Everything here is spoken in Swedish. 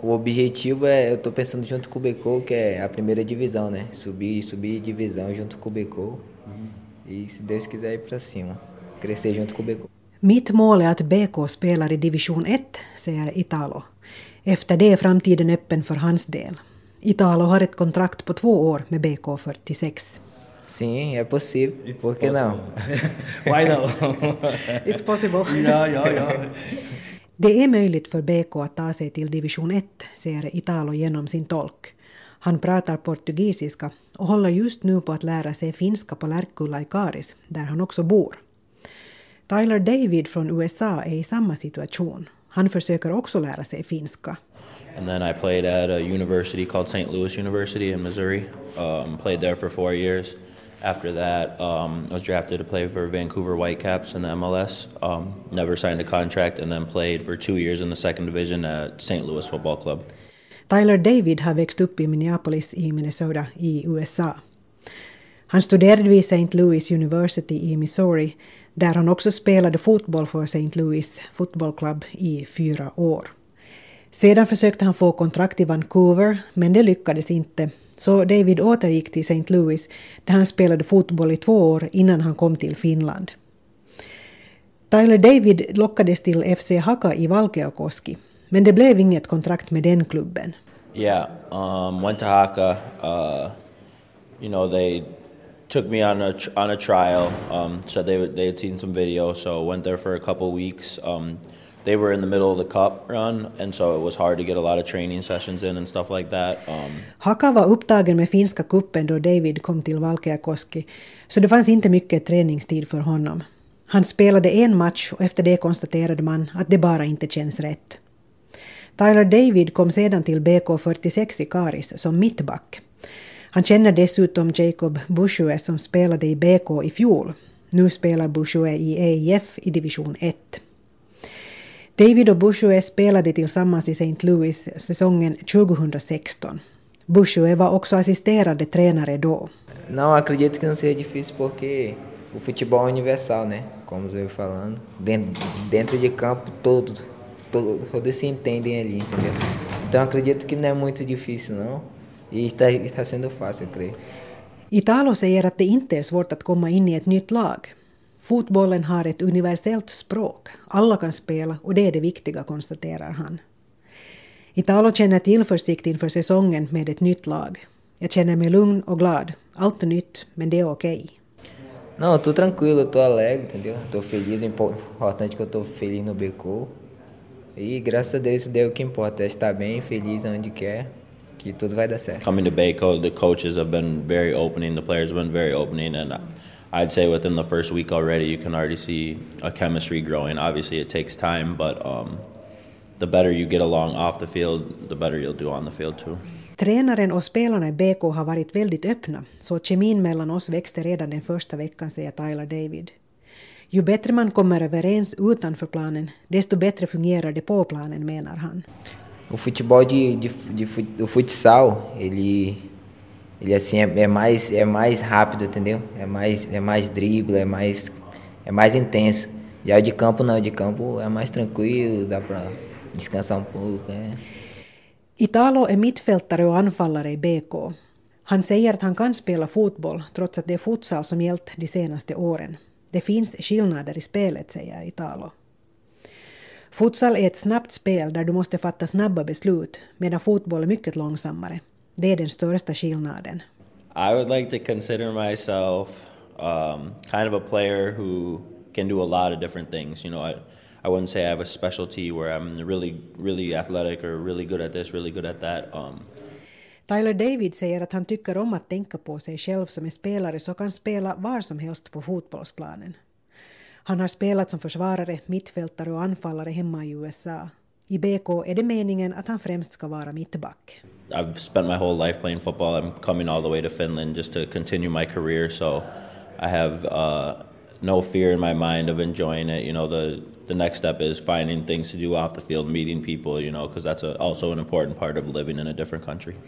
O objetivo é, eu tô pensando junto com o Becou, que é a primeira divisão, né? Subir, subir divisão junto com o Becou. E se Deus quiser ir pra cima. Crescer junto com o Becou. Mitt mål är att BK spelar i division 1, säger Italo. Efter det är framtiden öppen för hans del. Italo har ett kontrakt på två år med BK 46. Sim, é possível. Por que não? Why no? It's possible. ja, ja, ja. Det är möjligt för BK att ta sig till division 1, säger Italo genom sin tolk. Han pratar portugisiska och håller just nu på att lära sig finska på Lärkulla i Karis, där han också bor. Tyler David från USA är i samma situation. Han försöker också lära sig finska. And then I played at a university called St. Louis University in Missouri. Um, played there for four years. After that, um, I was drafted to play for Vancouver Whitecaps in the MLS. Um, never signed a contract, and then played for two years in the second division at St. Louis Football Club. Tyler David har växt upp i Minneapolis i Minnesota i USA. Han studerade vid St. Louis University i Missouri där han också spelade fotboll för St. Louis Football Club i fyra år. Sedan försökte han få kontrakt i Vancouver, men det lyckades inte. Så David återgick till St. Louis där han spelade fotboll i två år innan han kom till Finland. Tyler David lockades till FC Haka i Valkeakoski, men det blev inget kontrakt med den klubben. Yeah, um, went to Haka. Uh, you know, they took me on a on a trial. Um, so they they had seen some video, so went there for a couple weeks. Um, they were in the middle of the cup run, and so it was hard to get a lot of training sessions in and stuff like that. Um, Haka var upptagen med finska kuppen då David kom till Valkeakoski, så det fanns inte mycket träningstid för honom. Han spelade en match och efter det konstaterade man att det bara inte känns rätt. Tyler David kom sedan till BK 46 i Karis som mittback. Han känner dessutom Jacob Bushue som spelade i BK i fjol. Nu spelar Bushue i EIF i division 1. David och Bushue spelade tillsammans i St. Louis säsongen 2016. Bushue var också assisterande tränare då. Não, acredito que não seja difícil porque o futebol é universal, né? Como eu falando. Dentro, dentro de campo, todo, todo, todos se entendem ali, entendeu? Então acredito que não é muito difícil, não. E está, está sendo fácil, eu creio. Italo säger att det inte är svårt att komma in i ett nytt lag. Fotbollen har ett universellt språk. Alla kan spela och det är det viktiga, konstaterar han. Italo känner tillförsikt inför säsongen med ett nytt lag. Jag känner mig lugn och glad. Allt är nytt, men det är okej. Não, eu tô tranquilo, eu tô alegre, entendeu? Tô feliz, o impo- importante é que eu tô feliz no Becou. E graças a Deus isso daí é o que importa, é estar bem, feliz onde quer, que tudo vai dar certo. coming to Bayco, the coaches have been very opening, the players have been very opening, and I'd say within the first week already, you can already see a chemistry growing. Obviously, it takes time, but um, the better you get along off the field, the better you'll do on the field too. Tränaren och spelarna i BK har varit väldigt öppna, så kemin mellan oss växte redan den första veckan, säger Tyler David. Ju bättre man kommer överens utanför planen, desto bättre fungerar det på planen, menar han. O futebol de, de, de fut- o futsal, ele, ele assim é, é mais é mais rápido, entendeu? É mais é mais drible, é mais é mais intenso. Já o de campo não, o de campo é mais tranquilo, dá para descansar um pouco, é. Italo är mittfältare och anfallare i BK. Han säger att han kan spela fotboll trots att det är futsal som gällt de senaste åren. Det finns skillnader i spelet, säger Italo. Futsal är ett snabbt spel där du måste fatta snabba beslut, medan fotboll är mycket långsammare. Det är den största skillnaden. I would like to consider myself um, kind of a player who can do a lot of different things. You know, I, I wouldn't say I have a specialty where I'm really, really athletic or really good at this, really good at that. Um, Tyler David säger att han tycker om att tänka på sig själv som en spelare som kan spela var som helst på fotbollsplanen. Han har spelat som försvarare, mittfältare och anfallare hemma i USA. I BK är det meningen att han främst ska vara mittback. I've spent my whole life playing football. I'm coming all the way to Finland just to continue my career. So I have uh, no fear in my mind of enjoying it. You know, the the next step is finding things to do off the field, meeting people. You know, because that's a, also an important part of living in a different country.